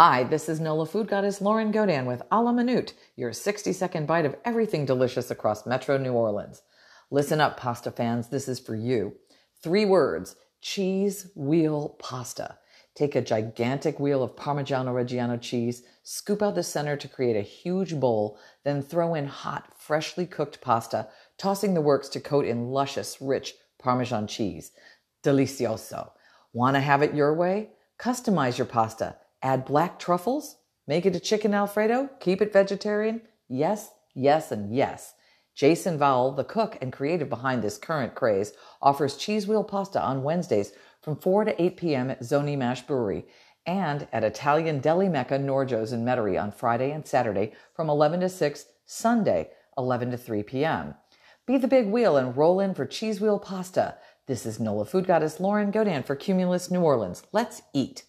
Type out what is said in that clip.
Hi, this is NOLA Food Goddess Lauren Godin with A la Minute, your 60 second bite of everything delicious across Metro New Orleans. Listen up, pasta fans, this is for you. Three words cheese wheel pasta. Take a gigantic wheel of Parmigiano Reggiano cheese, scoop out the center to create a huge bowl, then throw in hot, freshly cooked pasta, tossing the works to coat in luscious, rich Parmesan cheese. Delicioso. Want to have it your way? Customize your pasta. Add black truffles. Make it a chicken Alfredo. Keep it vegetarian. Yes, yes, and yes. Jason Vowell, the cook and creative behind this current craze, offers cheese wheel pasta on Wednesdays from 4 to 8 p.m. at Zony Mash Brewery and at Italian Deli Mecca Nor-Joe's in Metairie on Friday and Saturday from 11 to 6, Sunday 11 to 3 p.m. Be the big wheel and roll in for cheese wheel pasta. This is NOLA Food Goddess Lauren Godan for Cumulus New Orleans. Let's eat.